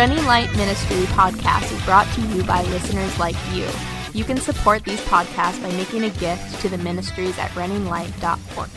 Running Light Ministry podcast is brought to you by listeners like you. You can support these podcasts by making a gift to the ministries at runninglight.org.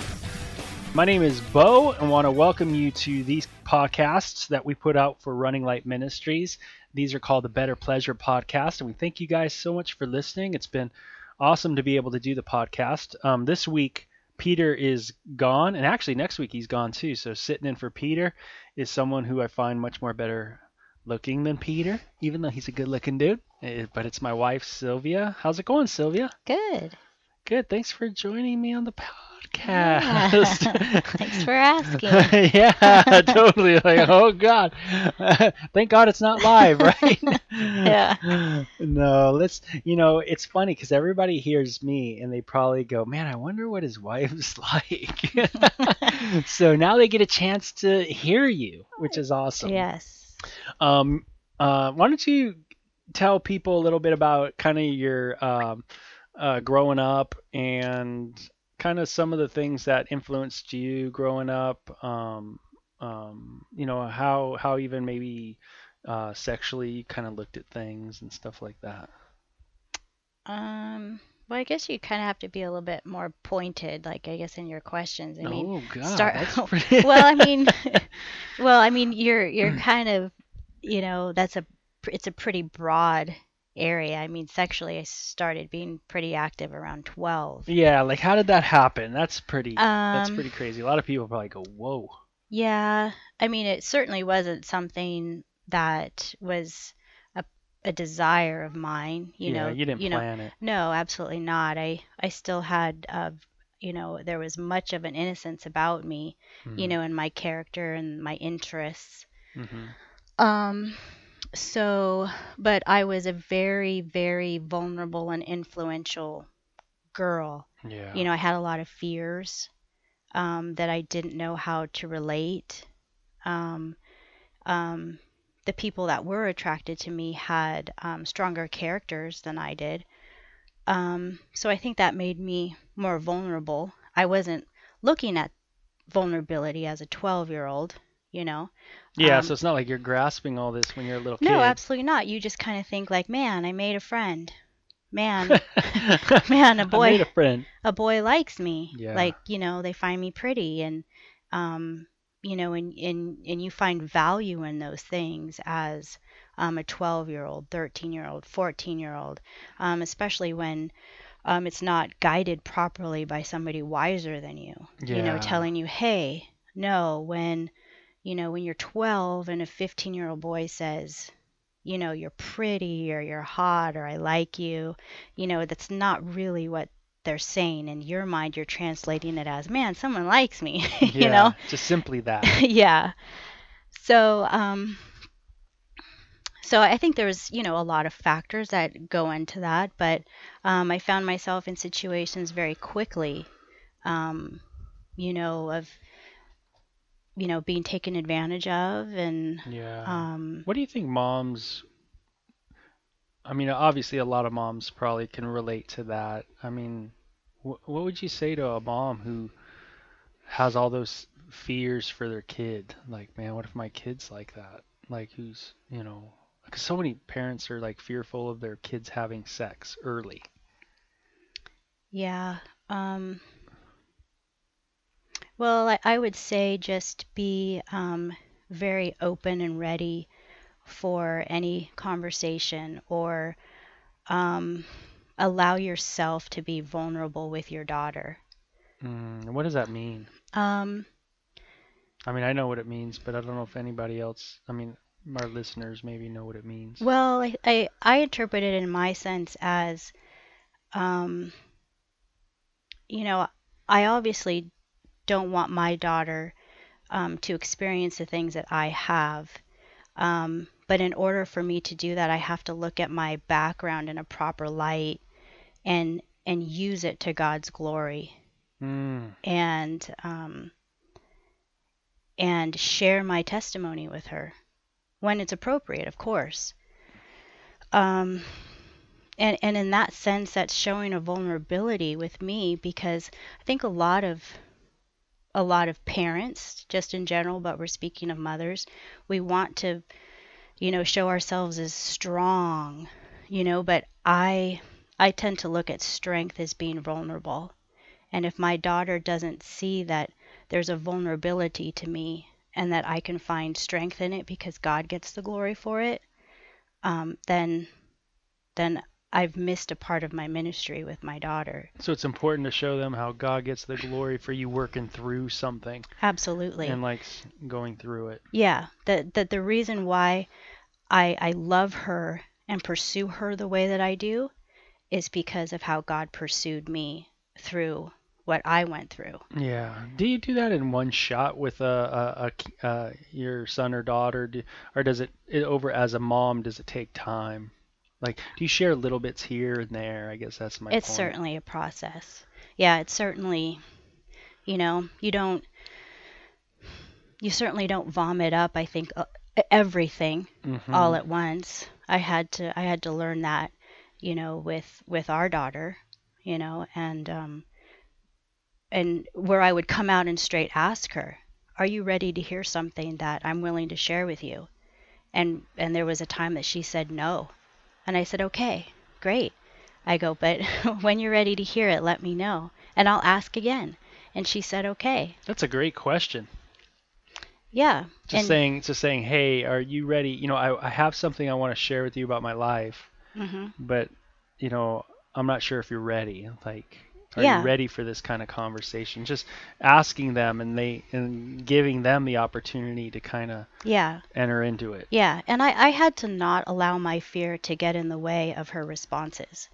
My name is Bo, and want to welcome you to these podcasts that we put out for Running Light Ministries. These are called the Better Pleasure Podcast, and we thank you guys so much for listening. It's been awesome to be able to do the podcast. Um, this week, Peter is gone, and actually next week he's gone too. So sitting in for Peter is someone who I find much more better looking than Peter, even though he's a good looking dude. Eh, But it's my wife Sylvia. How's it going, Sylvia? Good. Good. Thanks for joining me on the podcast. Thanks for asking. yeah, totally. Like, oh God, thank God it's not live, right? Yeah. No, let's. You know, it's funny because everybody hears me and they probably go, "Man, I wonder what his wife's like." so now they get a chance to hear you, which is awesome. Yes. Um. Uh. Why don't you tell people a little bit about kind of your um, uh, growing up and kind of some of the things that influenced you growing up. Um. Um. You know how how even maybe uh, sexually you kind of looked at things and stuff like that. Um. Well, I guess you kind of have to be a little bit more pointed, like I guess in your questions. I mean, oh God, start. that's pretty. well, I mean, well, I mean, you're you're kind of, you know, that's a it's a pretty broad area. I mean, sexually, I started being pretty active around 12. yeah, like how did that happen? That's pretty. that's Um, pretty crazy. A lot of people probably go, "Whoa." Yeah, I mean, it certainly wasn't something that was a, desire of mine, you yeah, know, you didn't you know, plan it. no, absolutely not. I I still had uh, you know, there was much of an innocence about me, you know, in my character and my interests. hmm Um, so, but I was a very, very vulnerable and influential girl. Yeah. You know, I had a lot of fears um, that I didn't know how to relate. Um, um, the people that were attracted to me had um, stronger characters than I did. Um, so I think that made me more vulnerable. I wasn't looking at vulnerability as a 12 year old, you know. yeah. um, so it's not like you're grasping all this when you're a little kid. No, absolutely not. You just kind of think like, man, I made a friend. Man, man, a boy, a a boy likes me. Yeah. Like, you know, they find me pretty and um, you know, and and and you find value in those things as um, a 12-year-old, 13-year-old, 14-year-old, um, especially when um, it's not guided properly by somebody wiser than you. Yeah. You know, telling you, "Hey, no, when you know, when you're 12 and a 15-year-old boy says, you know, you're pretty or you're hot or I like you, you know, that's not really what they're saying. In your mind, you're translating it as, man, someone likes me, you yeah, know? Just simply that. yeah. So, um, so I think there's, you know, a lot of factors that go into that, but um, I found myself in situations very quickly, um, you know, of, you know, being taken advantage of and, Yeah. um, What do you think moms I mean, obviously a lot of moms probably can relate to that. I mean, wh- what would you say to a mom who has all those fears for their kid? Like, man, what if my kid's like that? Like who's, you know, cuz so many parents are like fearful of their kids having sex early. Yeah. Um, well, I, I would say just be um, very open and ready for any conversation or um, allow yourself to be vulnerable with your daughter. Mm, what does that mean? Um, I mean, I know what it means, but I don't know if anybody else, I mean, our listeners maybe know what it means. well, I, I, I interpret it in my sense as, um, you know, I obviously don't want my daughter um, to experience the things that I have. Um, but in order for me to do that, I have to look at my background in a proper light and and use it to God's glory Mm, and um, and share my testimony with her when it's appropriate, of course. Um, and and in that sense, that's showing a vulnerability with me because I think a lot of a lot of parents, just in general, but we're speaking of mothers, we want to you know, show ourselves as strong, you know, but I I tend to look at strength as being vulnerable. And if my daughter doesn't see that there's a vulnerability to me and that I can find strength in it because God gets the glory for it, um, then then I've missed a part of my ministry with my daughter. So it's important to show them how God gets the glory for you working through something Absolutely. and like going through it. Yeah, that that the reason why I I love her and pursue her the way that I do is because of how God pursued me through what I went through. Yeah. Do you do that in one shot with a, a, a k- uh, your son or daughter, do, or does it, it over as a mom? Does it take time? Like, do you share little bits here and there? I guess that's my it's point. certainly a process. Yeah, it's certainly you know, you don't you certainly don't vomit up, I think uh, everything Mhm. all at once. I had to I had to learn that, you know, with with our daughter, you know, and um and where I would come out and straight ask her, "Are you ready to hear something that I'm willing to share with you?" And and there was a time that she said no. And I said, "Okay, great." I go, "But when you're ready to hear it, let me know, and I'll ask again." And she said, "Okay." That's a great question. Yeah. Just and, saying, just saying, hey, are you ready? You know, I, I have something I want to share with you about my life, mhm. but you know, I'm not sure if you're ready. Like, are Yeah. you ready for this kind of conversation? Just asking them and they and giving them the opportunity to kind of Yeah. enter into it. Yeah, and I, I had to not allow my fear to get in the way of her responses.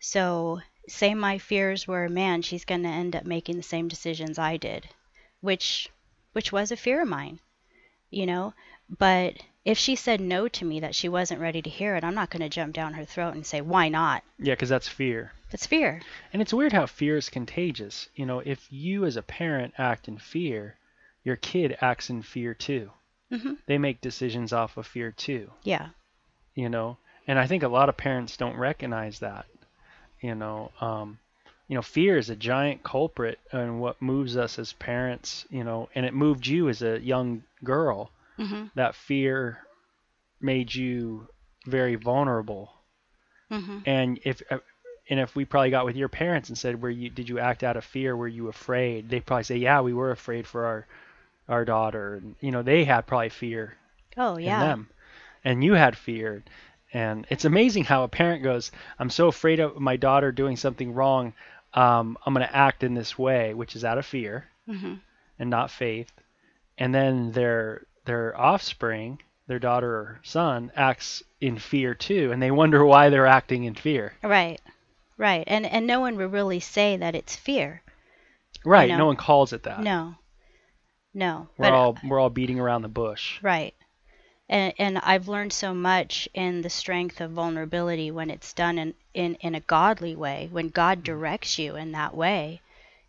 So, say my fears were, man, she's going to end up making the same decisions I did, which which was a fear of mine, you know. But if she said no to me that she wasn't ready to hear it, I'm not going to jump down her throat and say, "Why not?" Yeah, because that's fear. That's fear. And it's weird how fear is contagious. You know, if you as a parent act in fear, your kid acts in fear too. Mm-hmm. They make decisions off of fear too. Yeah. You know, and I think a lot of parents don't recognize that. You know, um, you know, fear is a giant culprit and what moves us as parents. You know, and it moved you as a young girl. Mhm. That fear made you very vulnerable Mhm. and if uh, and if we probably got with your parents and said were you did you act out of fear were you afraid they'd probably say yeah we were afraid for our our daughter and you know they had probably fear Oh, in yeah. them and you had fear and it's amazing how a parent goes i'm so afraid of my daughter doing something wrong um, i'm going to act in this way which is out of fear Mhm. and not faith and then their their offspring their daughter or son acts in fear too and they wonder why they're acting in fear Right. Right. And and no one would really say that it's fear. Right. know? No one calls it that. No. No. We're but all we're all beating around the bush. Right. And, and I've learned so much in the strength of vulnerability when it's done in, in, in a godly way, when God directs you in that way,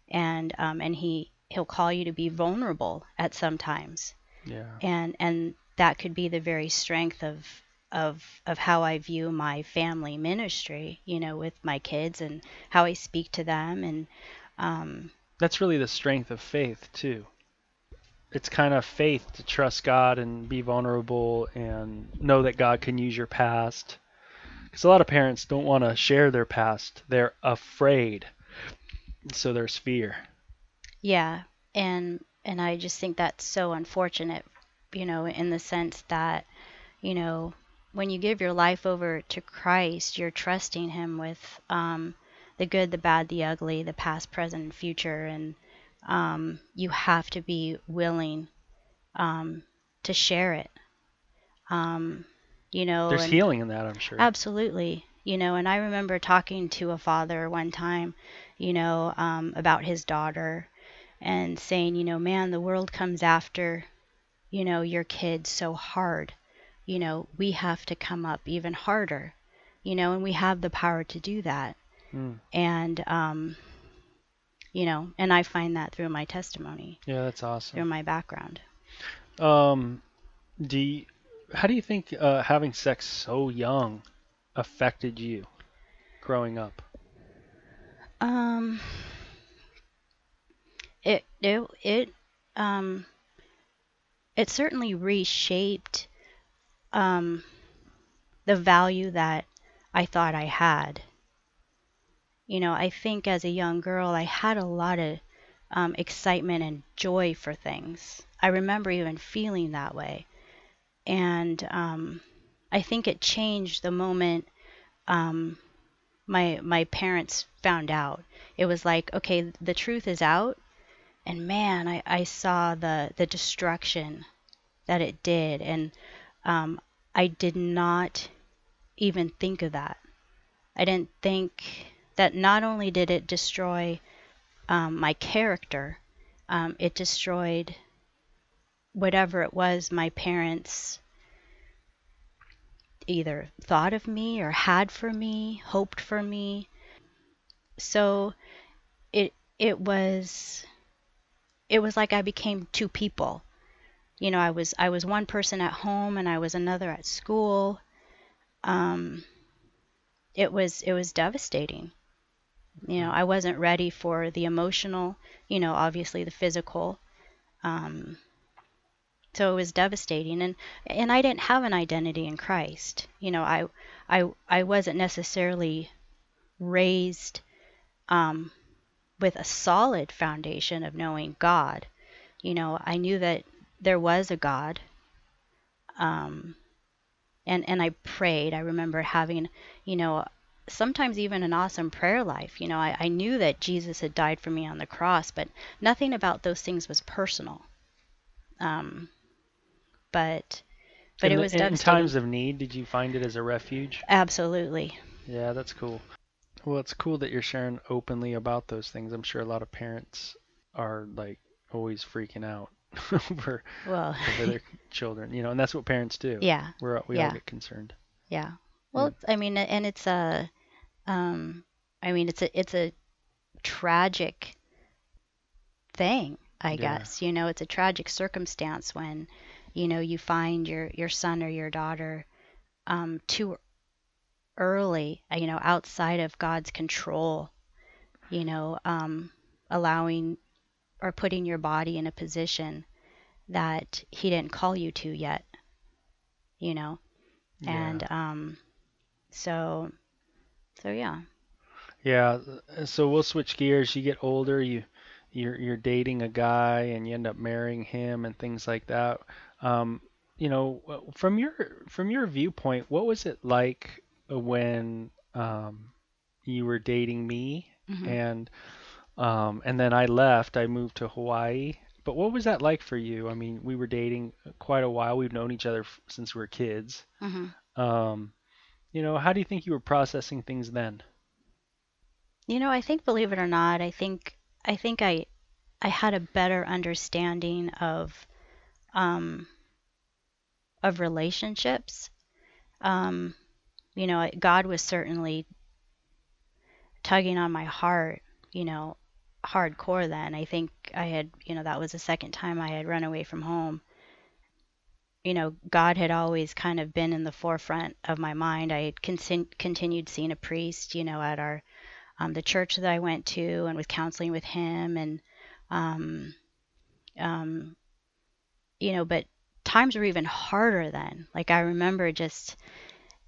and um, and he he'll call you to be vulnerable at some times, Yeah. and and that could be the very strength of of of how I view my family ministry, you know, with my kids and how I speak to them, and um, That's really the strength of faith too. It's kind of faith to trust God and be vulnerable and know that God can use your past. Because a lot of parents don't want to share their past. They're afraid. So there's fear. Yeah, and and I just think that's so unfortunate, you know, in the sense that, you know, when you give your life over to Christ, you're trusting Him with um, the good, the bad, the ugly, the past, present, and future, and um, you have to be willing um, to share it. Um, you know, There's healing in that, I'm sure. Absolutely. You know, and I remember talking to a father one time, you know, um, about his daughter and saying, you know, man, the world comes after, you know, your kids so hard. You know, we have to come up even harder, you know, and we have the power to do that. Mm. And, um, you know, and I find that through my testimony, Yeah, that's awesome. through my background. Um, do you, how do you think uh, having sex so young affected you growing up? Um, it it it um it certainly reshaped um, the value that I thought I had. You know, I think as a young girl, I had a lot of um, excitement and joy for things. I remember even feeling that way. And um, I think it changed the moment um, my my parents found out. It was like, okay, the truth is out, and man, I, I saw the the destruction that it did, and um, I did not even think of that. I didn't think that not only did it destroy um, my character, um, it destroyed whatever it was my parents either thought of me or had for me, hoped for me. So it it was it was like I became two people. You know, I was I was one person at home and I was another at school. Um, it was it was devastating. You know, I wasn't ready for the emotional. You know, obviously the physical. Um, so it was devastating and and I didn't have an identity in Christ. You know, I I I wasn't necessarily raised um, with a solid foundation of knowing God. You know, I knew that there was a God. Um, and and I prayed. I remember having, you know, sometimes even an awesome prayer life. You know, I, I knew that Jesus had died for me on the cross, but nothing about those things was personal. Um, but but in it was in, in times of need. Did you find it as a refuge? Absolutely. Yeah, that's cool. Well, it's cool that you're sharing openly about those things. I'm sure a lot of parents are like always freaking out over Well, over their children, you know, and that's what parents do. yeah, We're we all get concerned. yeah. Well, it's- I mean, and it's a, um, I mean, it's a it's a tragic thing, I Yeah. guess. You know, it's a tragic circumstance when, you know, you find your your son or your daughter um, too early, uh, you know, outside of God's control. You know, um, allowing or putting your body in a position that He didn't call you to yet. You know, and um, so, so yeah. Yeah, uh, so we'll switch gears. You get older, you you're you're dating a guy and you end up marrying him and things like that. Um, you know, from your from your viewpoint, what was it like when um, you were dating me Mhm. and um, and then I left. I moved to Hawaii. But what was that like for you? I mean, we were dating quite a while. We've known each other f- since we were kids. hmm Um, you know, how do you think you were processing things then? You know, I think believe it or not, I think I think I I had a better understanding of um of relationships. Um you know, God was certainly tugging on my heart, you know, hardcore then. I think I had, you know, that was the second time I had run away from home. You know, God had always kind of been in the forefront of my mind. I had con- continued seeing a priest, you know, at our um, the church that I went to and with counseling with him and um, um, you know, but times were even harder then. Like I remember just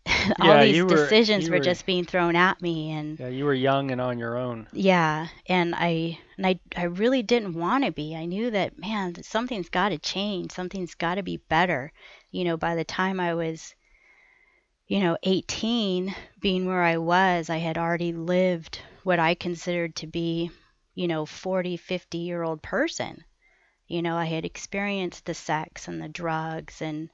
all Yeah, these decisions were were- just being thrown at me and Yeah, you were young and on your own. yeah, and I and I I really didn't want to be. I knew that man, something's got to change. Something's got to be better. You know, by the time I was you know, 18, being where I was, I had already lived what I considered to be, you know, 40, 50 year old person. You know, I had experienced the sex and the drugs and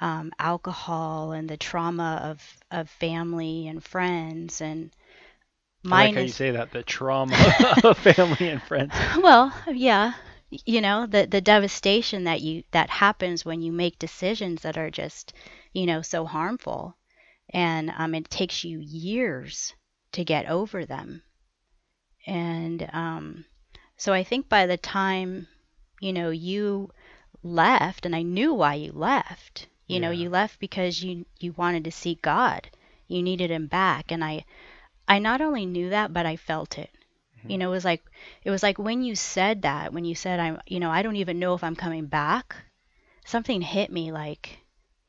um, alcohol and the trauma of, of family and friends and I mine like how you say that, the trauma of family and friends. well, yeah, you know, the the devastation that you that happens when you make decisions that are just, you know, so harmful. And um it takes you years to get over them. And um so I think by the time, you know, you left and I knew why you left. You know, you left because you you wanted to see God. You needed him back and I I not only knew that but I felt it. You know, it was like it was like when you said that, when you said I'm, you know, I don't even know if I'm coming back. Something hit me like,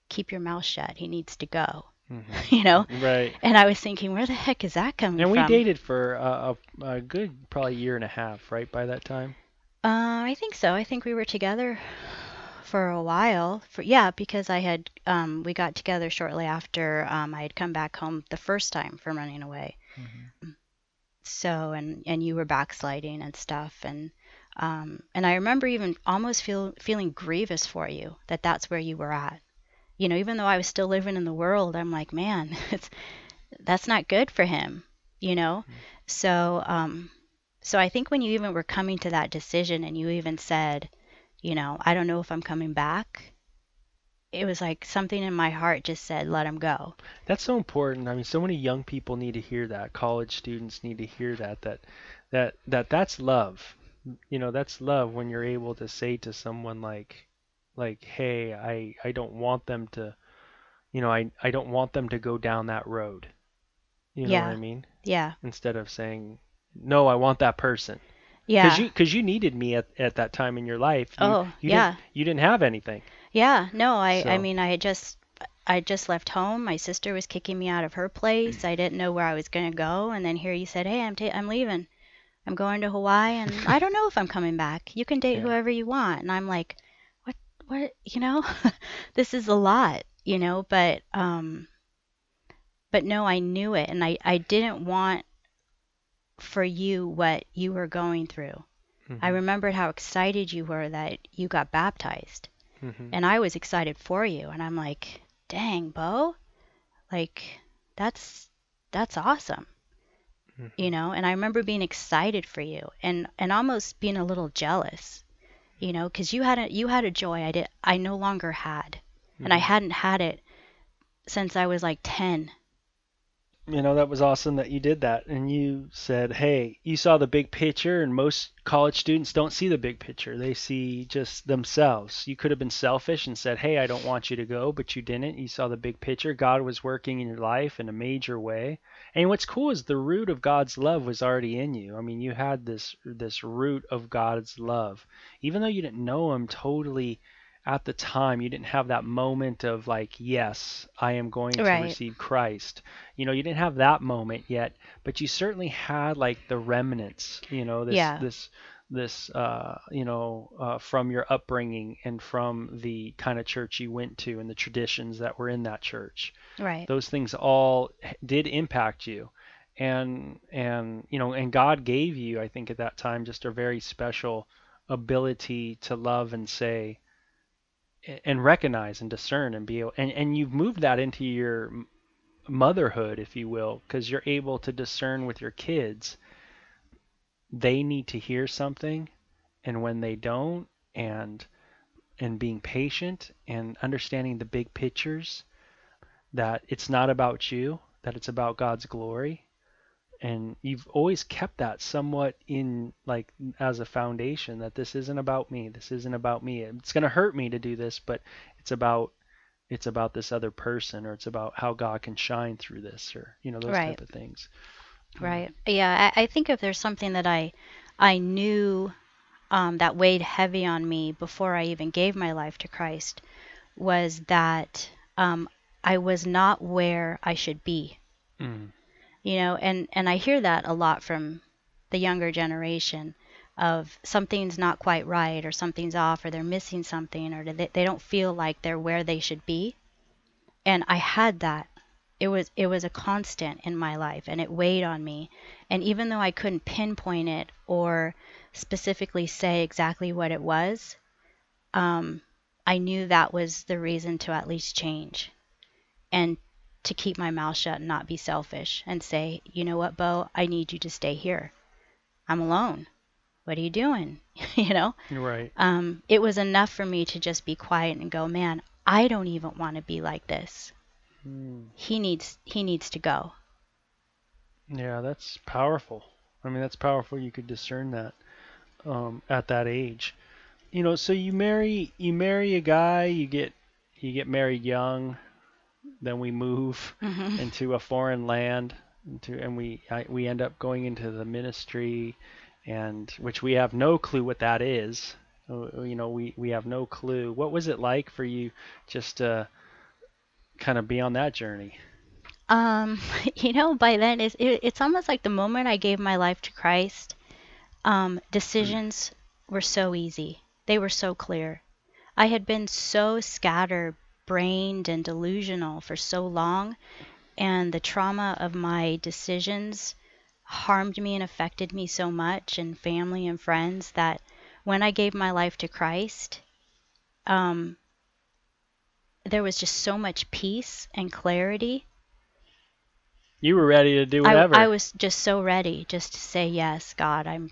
keep your mouth shut. He needs to go. Mhm. you know. Right. And I was thinking, where the heck is that coming from? And we dated for a, a, a good probably year and a half, right? By that time. Uh, I think so. I think we were together for a while. For yeah, because I had um, we got together shortly after um, I had come back home the first time from running away. So and and you were backsliding and stuff and um, and I remember even almost feel feeling grievous for you that that's where you were at. You know, even though I was still living in the world, I'm like, man, it's that's not good for him. You know, so um, so I think when you even were coming to that decision and you even said, you know, I don't know if I'm coming back, it was like something in my heart just said, let him go. That's so important. I mean, so many young people need to hear that. College students need to hear that. That that that that's love. You know, that's love when you're able to say to someone like like, "Hey, I I don't want them to you know, I I don't want them to go down that road." You know Yeah. what I mean? Yeah. Instead of saying, "No, I want that person." Yeah. Cuz you cuz you needed me at at that time in your life. You, Oh, you yeah. Didn't, you didn't have anything. Yeah, no, I I mean I had just I just left home. My sister was kicking me out of her place. I didn't know where I was going to go, and then here you said, "Hey, I'm ta- I'm leaving. I'm going to Hawaii, and I don't know if I'm coming back. You can date Yeah. whoever you want." And I'm like, "What? What? You know, this is a lot, you know." But um, but no, I knew it, and I I didn't want for you what you were going through. I Mhm. remembered how excited you were that you got baptized Mhm. and I was excited for you and I'm like, "Dang, Bo. Like that's that's awesome." Mhm. You know, and I remember being excited for you and and almost being a little jealous. You know, cuz you had a you had a joy I did I no longer had. And I Mhm. hadn't had it since I was like 10. You know that was awesome that you did that. And you said hey you saw the big picture and most college students don't see the big picture. They see just themselves. You could have been selfish and said hey i don't want you to go but you didn't. You saw the big picture. God was working in your life in a major way. And what's cool is the root of god's love was already in you. I mean you had this this root of god's love. Even though you didn't know him totally at the time you didn't have that moment of like yes i am going to Right. receive christ you know you didn't have that moment yet but you certainly had like the remnants you know this Yeah. this this uh you know uh from your upbringing and from the kind of church you went to and the traditions that were in that church Right. those things all did impact you and and you know and God gave you I think at that time just a very special ability to love and say and recognize and discern and be able, and and you've moved that into your motherhood if you will because you're able to discern with your kids they need to hear something and when they don't and and being patient and understanding the big pictures that it's not about you that it's about God's glory and you've always kept that somewhat in like as a foundation that this isn't about me this isn't about me it's going to hurt me to do this but it's about it's about this other person or it's about how God can shine through this or you know those Right. type of things Right. Yeah, I, I think if there's something that I I knew um, that weighed heavy on me before I even gave my life to Christ was that um, I was not where I should be. mm. You know, and and I hear that a lot from the younger generation of something's not quite right or something's off or they're missing something or they, they don't feel like they're where they should be. And I had that. It was it was a constant in my life and it weighed on me. And even though i couldn't pinpoint it or specifically say exactly what it was um, i knew that was the reason to at least change. And to keep my mouth shut and not be selfish and say you know what bo i need you to stay here i'm alone what are you doing you know right um, it was enough for me to just be quiet and go man i don't even want to be like this Mm. he needs he needs to go Yeah, that's powerful. I mean, that's powerful. You could discern that um, at that age. You know, so you marry you marry a guy, you get you get married young, then we move Mhm. into a foreign land, into and we I, we end up going into the ministry, and which we have no clue what that is. Uh, You know, we we have no clue. What was it like for you just to kind of be on that journey? Um, you know, by then it's it, it's almost like the moment I gave my life to Christ, um, decisions were so easy. They were so clear. I had been so scatterbrained and delusional for so long, and the trauma of my decisions harmed me and affected me so much, and family and friends, that when I gave my life to Christ, um, there was just so much peace and clarity. You were ready to do I, whatever. I was just so ready just to say yes, God. I'm,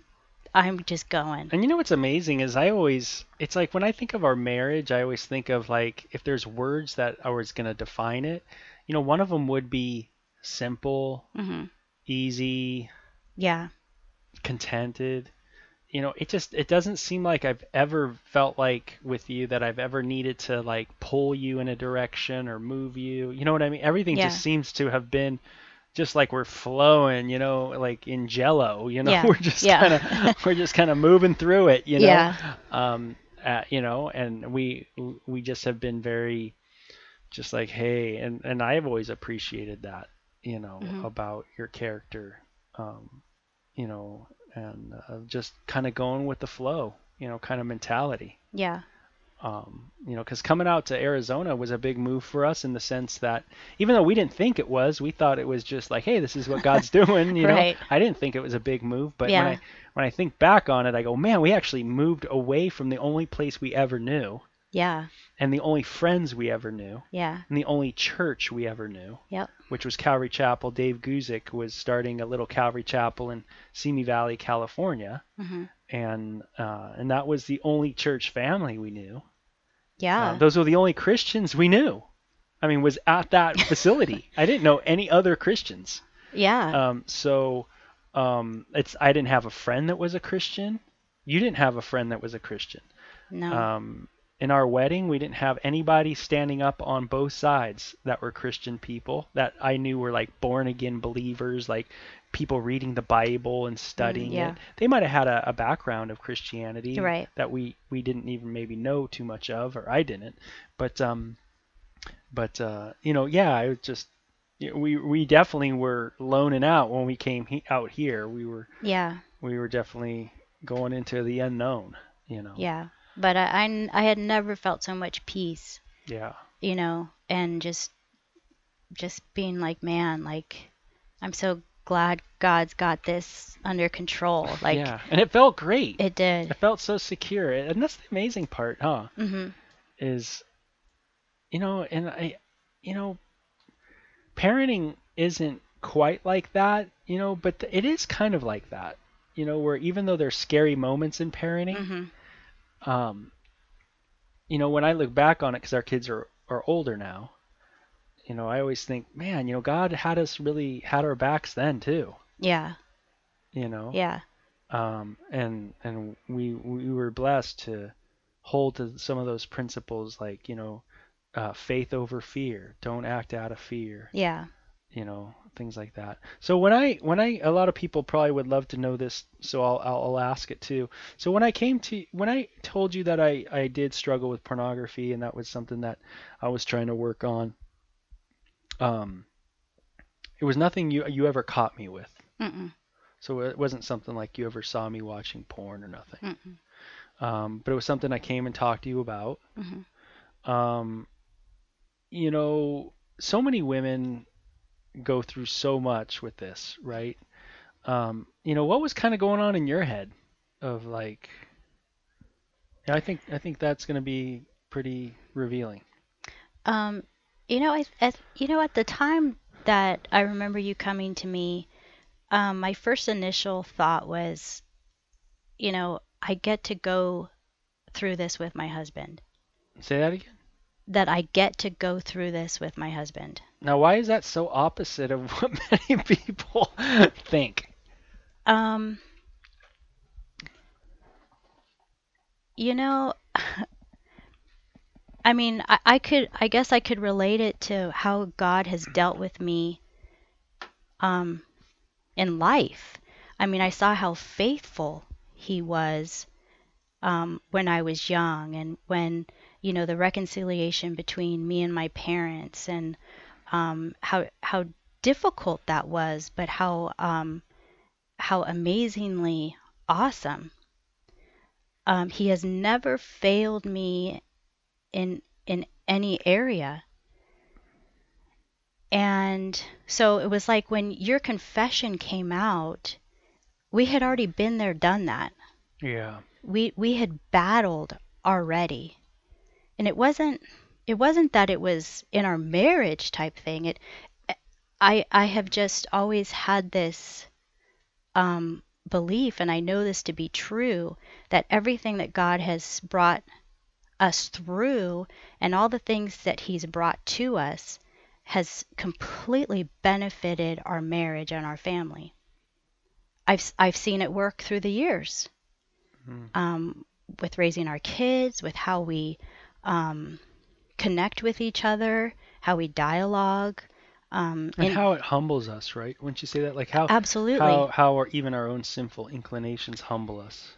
I'm just going. And you know what's amazing is I always it's like when I think of our marriage, I always think of like if there's words that I was going to define it, you know, one of them would be simple, hmm easy, Yeah. contented. You know, it just it doesn't seem like I've ever felt like with you that I've ever needed to like pull you in a direction or move you. You know what I mean? Everything Yeah. just seems to have been just like we're flowing, you know, like in jello, you know, Yeah. we're just Yeah. kind of we're just kind of moving through it, you know. Yeah. Um uh, you know, and we we just have been very just like hey, and and I've always appreciated that, you know, Mhm. about your character. Um you know, and uh, just kind of going with the flow, you know, kind of mentality. Yeah. Um, you know, because coming out to Arizona was a big move for us in the sense that even though we didn't think it was, we thought it was just like, hey, this is what God's doing. You Right. know, I didn't think it was a big move, but Yeah. when I when I think back on it, I go, man, we actually moved away from the only place we ever knew, Yeah. and the only friends we ever knew, Yeah. and the only church we ever knew Yep. which was Calvary Chapel. Dave Guzik was starting a little Calvary Chapel in Simi Valley, California, hmm and uh, and that was the only church family we knew. Yeah. Uh, those were the only Christians we knew. I mean, was at that facility. I didn't know any other Christians. yeah. Um, so um, it's I didn't have a friend that was a Christian. You didn't have a friend that was a Christian. no. Um, in our wedding, we didn't have anybody standing up on both sides that were Christian people that I knew were like born again believers, like people reading the Bible and studying yeah. it. They might have had a, a background of Christianity Right. that we we didn't even maybe know too much of, or I didn't. But um, but uh, you know, yeah, I just we we definitely were loaning out when we came he- out here. We were yeah. we were definitely going into the unknown. You know. Yeah. But I I had never felt so much peace, Yeah. you know, and just just being like, man, like I'm so glad God's got this under control. Like yeah, and it felt great. It, did. it felt so secure, and that's the amazing part, huh? hmm Is you know, and I, you know, parenting isn't quite like that, you know, but th- it is kind of like that, you know, where even though there's scary moments in parenting, hmm um, you know, when I look back on it, because our kids are are older now, you know, I always think, man, you know, God had us really had our backs then too, Yeah. you know. Yeah. um, and and we we were blessed to hold to some of those principles like you know uh, faith over fear don't act out of fear Yeah. you know things like that so when i when i a lot of people probably would love to know this so i'll i'll, I'll ask it too so when i came to when i told you that i i did struggle with pornography and that was something that i was trying to work on um it was nothing you you ever caught me with Mm-mm. so it wasn't something like you ever saw me watching porn or nothing. Um, but it was something I came and talked to you about. Mhm. Um, you know, so many women go through so much with this, right? Um, you know, what was kind of going on in your head of like yeah, I think I think that's going to be pretty revealing. Um, you know, I, at, you know, at the time that I remember you coming to me, um, my first initial thought was, you know, I get to go through this with my husband. Say that again. That I get to go through this with my husband. Now, why is that so opposite of what many people think? Um, you know, I mean, I, I could, I guess I could relate it to how God has dealt with me um, in life. I mean, I saw how faithful He was um, when I was young, and when you know the reconciliation between me and my parents, and um, how how difficult that was, but how um, how amazingly awesome. Um, he has never failed me in in any area. And so it was like when your confession came out, we had already been there, done that. Yeah. We we had battled already. And it wasn't it wasn't that it was in our marriage type thing. It I I have just always had this um belief and I know this to be true that everything that God has brought us through and all the things that he's brought to us has completely benefited our marriage and our family. I've I've seen it work through the years, Mhm. um, with raising our kids, with how we um, connect with each other, how we dialogue, um, And and- how it humbles us, right? Wouldn't you say that? Like how absolutely, how how our, even our own sinful inclinations humble us.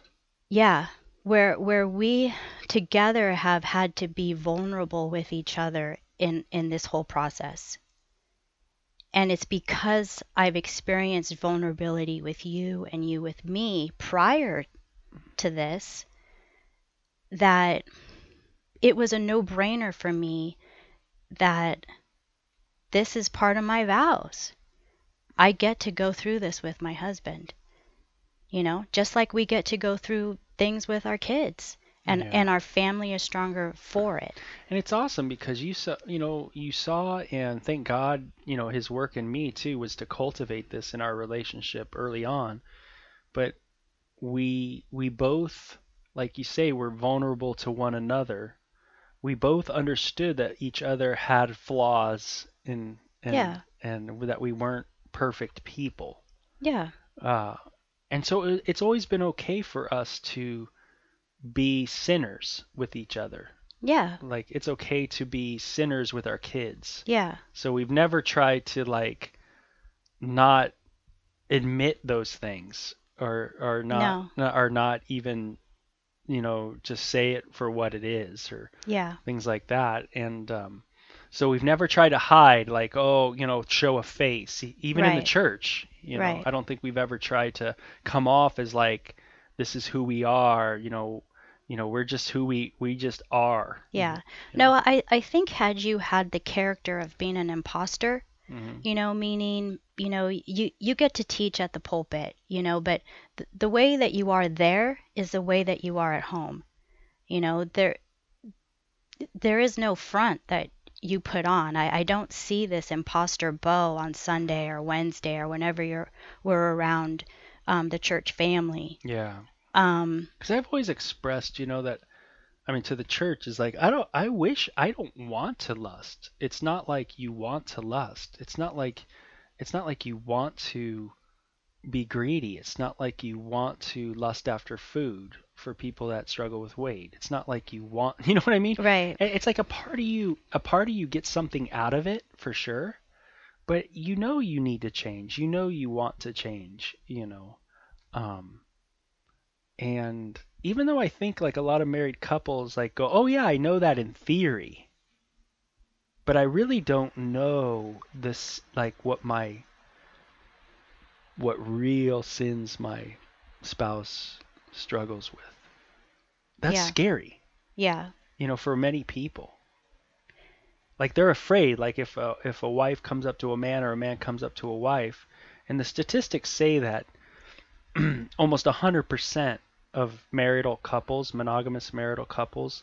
yeah, where where we together have had to be vulnerable with each other in in this whole process. And it's because I've experienced vulnerability with you and you with me prior to this that it was a no brainer for me that this is part of my vows. I get to go through this with my husband. You know, just like we get to go through things with our kids and Yeah. and our family is stronger for it. And it's awesome because you saw, you know, you saw and thank God, you know, his work in me too was to cultivate this in our relationship early on. But we we both like you say were vulnerable to one another. We both understood that each other had flaws in and Yeah. and that we weren't perfect people. Yeah. Uh, and so it's always been okay for us to be sinners with each other. Yeah. Like it's okay to be sinners with our kids. Yeah. So we've never tried to like not admit those things or or not, No. or not even you know just say it for what it is or Yeah. things like that and um so we've never tried to hide like oh you know show a face even in the church you know Right. i don't think we've ever tried to come off as like this is who we are you know you know we're just who we we just are Yeah. you No. I I think had you had the character of being an imposter, Mhm. you know, meaning, you know, you you get to teach at the pulpit, you know, but th- the way that you are there is the way that you are at home. You know, there there is no front that you put on. I, I don't see this imposter Bo on Sunday or Wednesday or whenever you're we're around um, the church family. yeah Um, because i've always expressed you know that i mean to the church is like i don't i wish i don't want to lust it's not like you want to lust it's not like it's not like you want to be greedy. It's not like you want to lust after food for people that struggle with weight. It's not like you want you know what i mean? Right. It's like a part of you a part of you gets something out of it for sure. But you know you need to change. You know you want to change you know? Um and even though i think like a lot of married couples like go oh yeah i know that in theory. But i really don't know this like what my what real sins my spouse struggles with that's Yeah. scary Yeah. you know, for many people. Like they're afraid, like if a, if a wife comes up to a man or a man comes up to a wife, and the statistics say that almost 100% of marital couples, monogamous marital couples,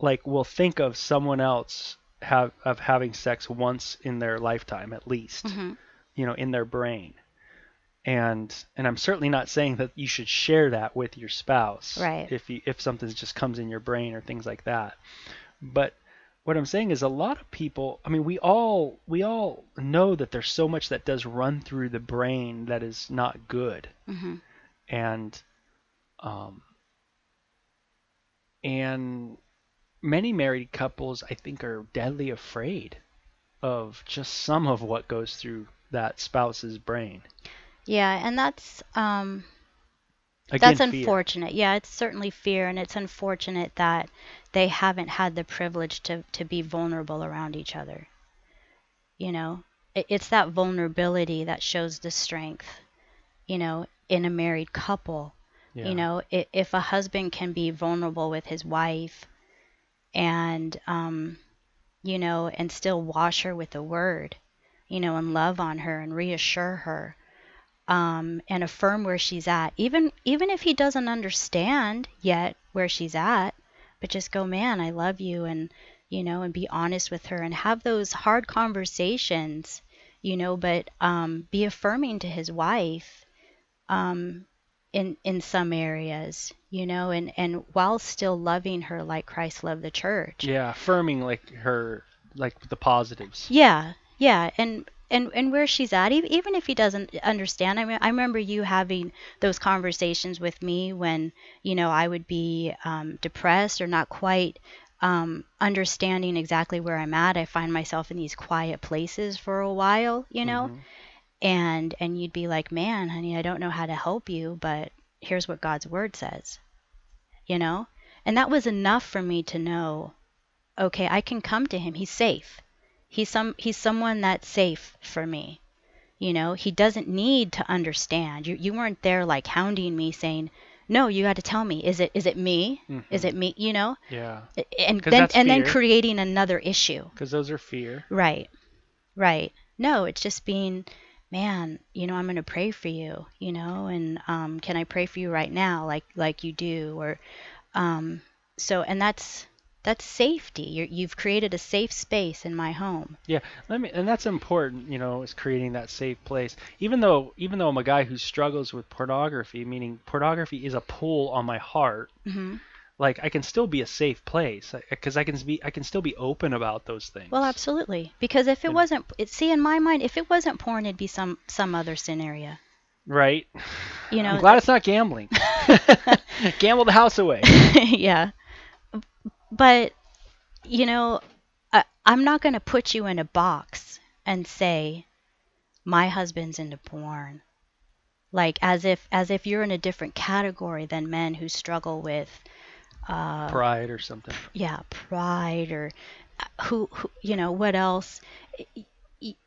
like will think of someone else have of having sex once in their lifetime at least, hmm you know, in their brain. And and I'm certainly not saying that you should share that with your spouse Right. if you if something just comes in your brain or things like that. But what I'm saying is a lot of people, I mean we all we all know that there's so much that does run through the brain that is not good. hmm And um and many married couples I think are deadly afraid of just some of what goes through that spouse's brain. Yeah, and that's um Again, That's fear. unfortunate. Yeah, it's certainly fear, and it's unfortunate that they haven't had the privilege to, to be vulnerable around each other. You know, it, it's that vulnerability that shows the strength, you know, in a married couple. Yeah. You know, i if a husband can be vulnerable with his wife and, um, you know, and still wash her with the word, you know, and love on her and reassure her um, and affirm where she's at, even even if he doesn't understand yet where she's at, but just go, man, I love you, and you know, and be honest with her and have those hard conversations, you know, but um, be affirming to his wife um, in in some areas, you know, and and while still loving her like Christ loved the church. Yeah, affirming like her, like the positives. Yeah, yeah, and and and where she's at, ev- even if he doesn't understand. I mean, I remember you having those conversations with me when you know I would be um, depressed or not quite um, understanding exactly where I'm at. I find myself in these quiet places for a while, you know, Mhm. and and you'd be like, "Man, honey, I don't know how to help you, but here's what God's word says," you know, and that was enough for me to know, okay, I can come to him. He's safe. He's some he's someone that's safe for me. You know, he doesn't need to understand. You you weren't there like hounding me saying, "No, you got to tell me. Is it is it me? Is it me?" You know? Yeah, And then and then creating another issue. because those are fear. Right. Right. No, it's just being, man, you know, I'm going to pray for you, you know, and um, can I pray for you right now, like like you do, or um, so, and that's that's safety. You're, you've created a safe space in my home. Yeah, let me, and that's important, you know, is creating that safe place. Even though, even though I'm a guy who struggles with pornography, meaning pornography is a pull on my heart. hmm Like I can still be a safe place because I can be, I can still be open about those things. Well, absolutely. Because if it And- wasn't, it, see, in my mind, if it wasn't porn, it'd be some some other scenario. Right. You know, I'm glad it's not gambling. Gamble the house away. yeah. But, you know, I, I'm not going to put you in a box and say, my husband's into porn. Like as if as if you're in a different category than men who struggle with uh, Pride or something. yeah, pride or uh, who, who you know, what else?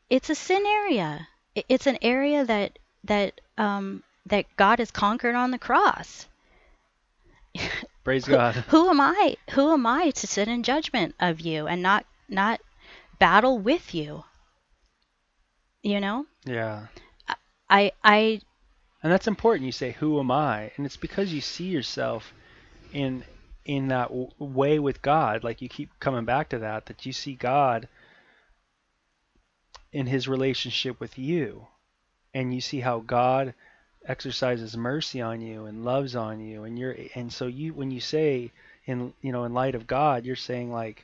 It's a sin area. It's an area that that um that God has conquered on the cross. Praise Who, God. who am I? Who am I to sit in judgment of you and not not battle with you? You know? Yeah. I I And that's important. You say, "Who am I?" And it's because you see yourself in in that w- way with God. Like you keep coming back to that. That you see God in His relationship with you, and you see how God exercises mercy on you and loves on you, and you're and so you when you say in you know in light of God, you're saying like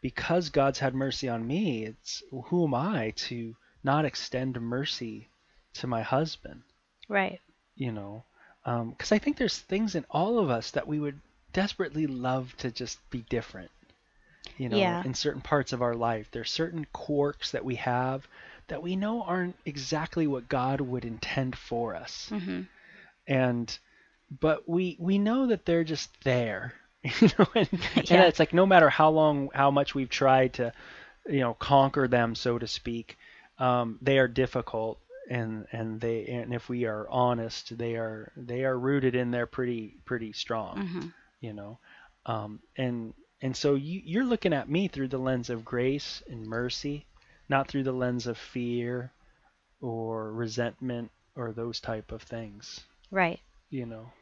because God's had mercy on me, it's who am I to not extend mercy to my husband? right. you know um, because i think there's things in all of us that we would desperately love to just be different you know Yeah. in certain parts of our life there's certain quirks that we have that we know aren't exactly what god would intend for us Mhm. and but we we know that they're just there you know and, and Yeah. it's like no matter how long how much we've tried to you know conquer them so to speak um, they are difficult and and they and if we are honest they are they are rooted in there pretty pretty strong Mhm. you know um, and and so you you're looking at me through the lens of grace and mercy not through the lens of fear or resentment or those type of things Right. you know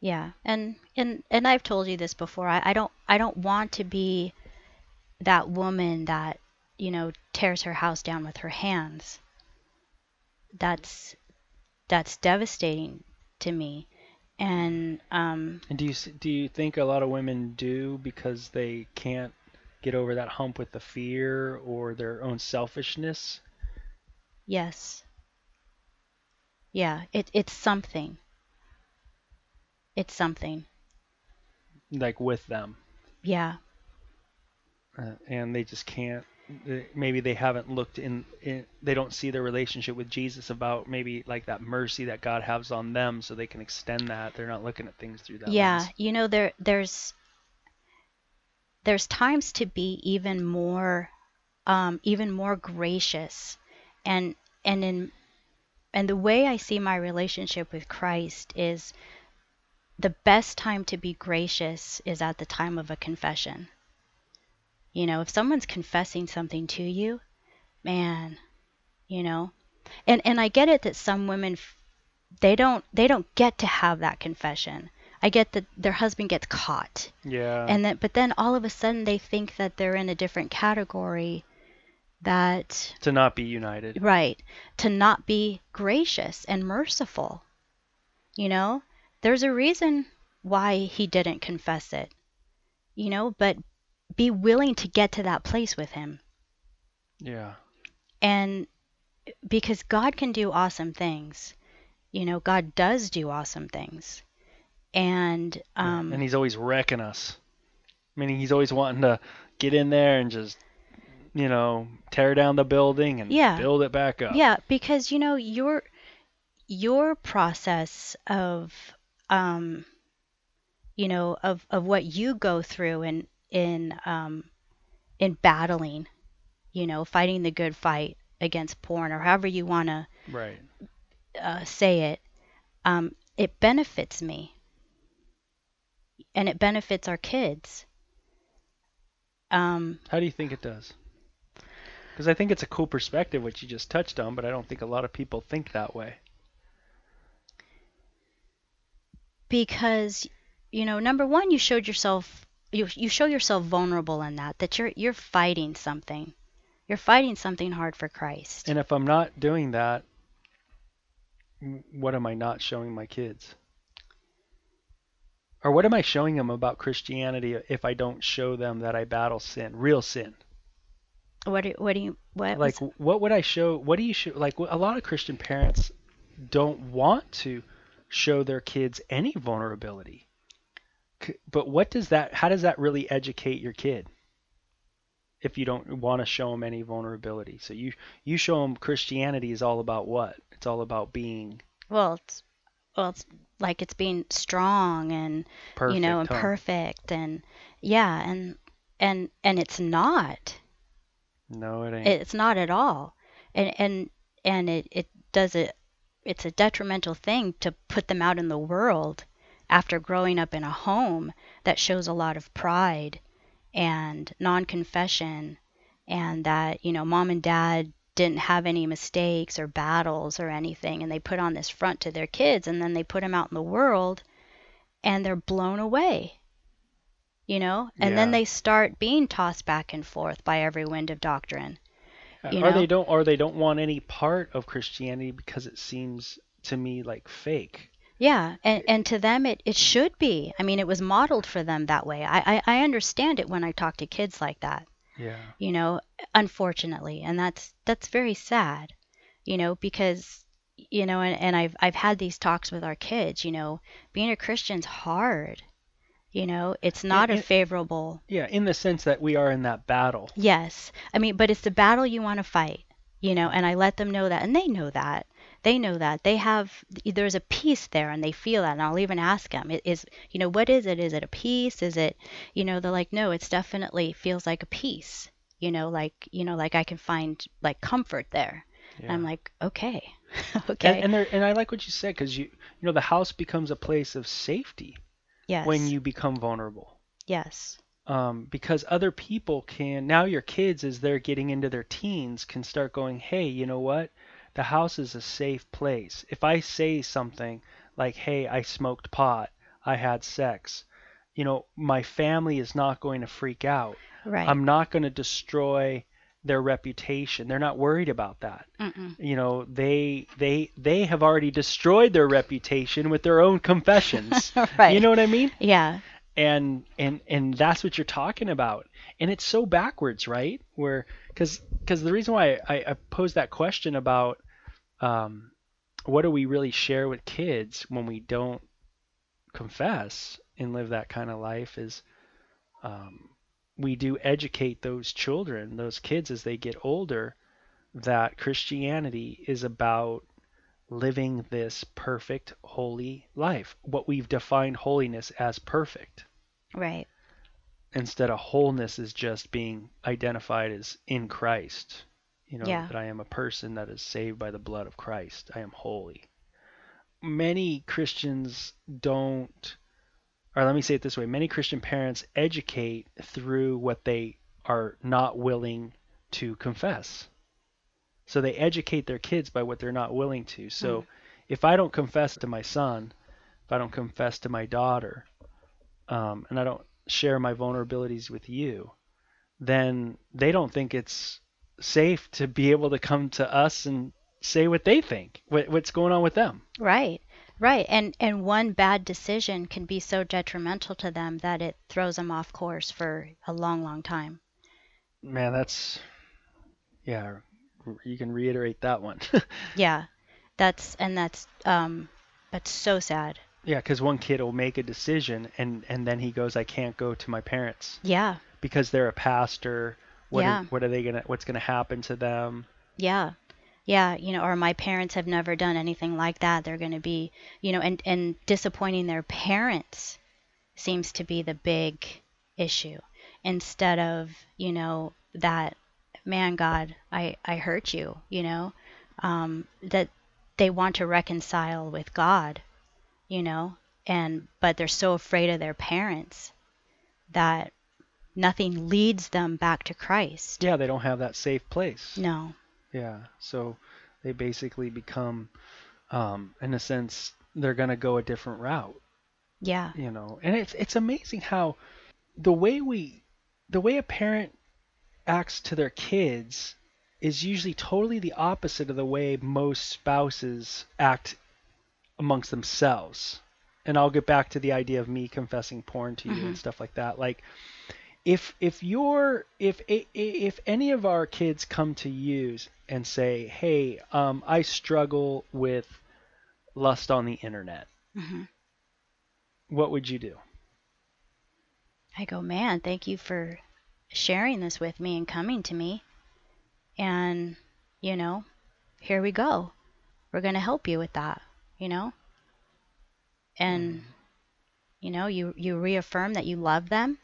Yeah. And and and I've told you this before. I, I don't I don't want to be that woman that, you know, tears her house down with her hands. That's that's devastating to me. And um And do you do you think a lot of women do because they can't get over that hump with the fear or their own selfishness? yes. Yeah, it it's something. It's something. like with them Yeah. uh, and they just can't uh, maybe they haven't looked in, in they don't see their relationship with Jesus about maybe like that mercy that God has on them so they can extend that they're not looking at things through that yeah, lens. you know there there's there's times to be even more um, even more gracious and and in and the way I see my relationship with Christ is the best time to be gracious is at the time of a confession. You know, if someone's confessing something to you, man, you know, and and I get it that some women they don't they don't get to have that confession. I get that their husband gets caught. Yeah. and then but then all of a sudden they think that they're in a different category that to not be united. right. To not be gracious and merciful. You know? There's a reason why he didn't confess it. You know? But be willing to get to that place with him. Yeah. and because God can do awesome things. You know? God does do awesome things and um and he's always wrecking us. Meaning he's always wanting to get in there and just you know, tear down the building and Yeah. build it back up. Yeah, because you know your your process of um you know of of what you go through in in um in battling, you know, fighting the good fight against porn or however you want to Right. uh, say it, um, it benefits me, and it benefits our kids. Um, How do you think it does? Because I think it's a cool perspective, which you just touched on, but I don't think a lot of people think that way. because you know number one you showed yourself you, you show yourself vulnerable in that that you're you're fighting something you're fighting something hard for christ And if I'm not doing that, what am I not showing my kids? Or what am I showing them about Christianity if I don't show them that I battle sin, real sin? what do, what do you what Like, was- what would I show? What do you show? Like, a lot of Christian parents don't want to show their kids any vulnerability. But what does that? How does that really educate your kid? If you don't want to show them any vulnerability, so you you show them Christianity is all about what? It's all about being well it's well it's like it's being strong and perfect. you know and huh? perfect and yeah and and and it's not No, it ain't. it's not at all and and and it it does it it's a detrimental thing to put them out in the world after growing up in a home that shows a lot of pride and non-confession and that you know mom and dad didn't have any mistakes or battles or anything and they put on this front to their kids and then they put them out in the world and they're blown away you know and then they start being tossed back and forth by every wind of doctrine uh, you or know? they don't, or they don't want any part of Christianity because it seems to me like fake. Yeah, and, and to them it, it should be. I mean, it was modeled for them that way. I, I, I understand it when I talk to kids like that, Yeah. you know, unfortunately. And that's that's very sad, you know, because you know, and, and I've I've had these talks with our kids, you know, being a Christian's hard. You know, it's not a favorable Yeah, in the sense that we are in that battle. Yes. I mean, but it's the battle you want to fight, you know, and I let them know that, and they know that. They know that. They have, there's a peace there, and they feel that. And I'll even ask them, it is, you know, what is it? Is it a peace? Is it, you know, they're like, no, it's definitely feels like a peace, you know, like, you know, like I can find like comfort there. And I'm like, okay, okay. And and, there, and I like what you said because you you know the house becomes a place of safety yes. when you become vulnerable. yes. Um, because other people can now your kids as they're getting into their teens can start going, hey, you know what? The house is a safe place. If I say something like, hey, I smoked pot, I had sex, you know, my family is not going to freak out. Right. I'm not going to destroy their reputation. They're not worried about that. Mm-mm. You know, they they they have already destroyed their reputation with their own confessions. right. You know what I mean? yeah. And and and that's what you're talking about. And it's so backwards, right? Where because because the reason why I, I posed that question about um, what do we really share with kids when we don't confess and live that kind of life is um, we do educate those children, those kids as they get older, that Christianity is about living this perfect, holy life. What we've defined holiness as perfect. Right. Instead of wholeness is just being identified as in Christ. You know, Yeah. that I am a person that is saved by the blood of Christ. I am holy. Many Christians don't, or let me say it this way many Christian parents educate through what they are not willing to confess. So they educate their kids by what they're not willing to. So Mm. if I don't confess to my son, if I don't confess to my daughter, um, and I don't share my vulnerabilities with you, then they don't think it's safe to be able to come to us and say what they think, what, what's going on with them. Right. Right. And and one bad decision can be so detrimental to them that it throws them off course for a long, long time. Man, that's yeah. You can reiterate that one. Yeah. That's and that's um that's so sad. yeah, because one kid will make a decision and and then he goes, I can't go to my parents Yeah. because they're a pastor. What Yeah. are, what are they gonna? What's gonna happen to them? Yeah. Yeah, you know, or my parents have never done anything like that. They're going to be, you know, and and disappointing their parents seems to be the big issue instead of, you know, that man God, I I hurt you, you know, um that they want to reconcile with God, you know, and but they're so afraid of their parents that nothing leads them back to Christ. Yeah, they don't have that safe place. No. Yeah, so they basically become, um, in a sense, they're gonna go a different route. Yeah. you know and it's it's amazing how the way we the way a parent acts to their kids is usually totally the opposite of the way most spouses act amongst themselves and I'll get back to the idea of me confessing porn to you and stuff like that like if if you're if if any of our kids come to you and say hey um I struggle with lust on the internet hmm what would you do I go, man, thank you for sharing this with me and coming to me. And, you know, here we go. We're going to help you with that, you know? And, you know, you, you reaffirm that you love them.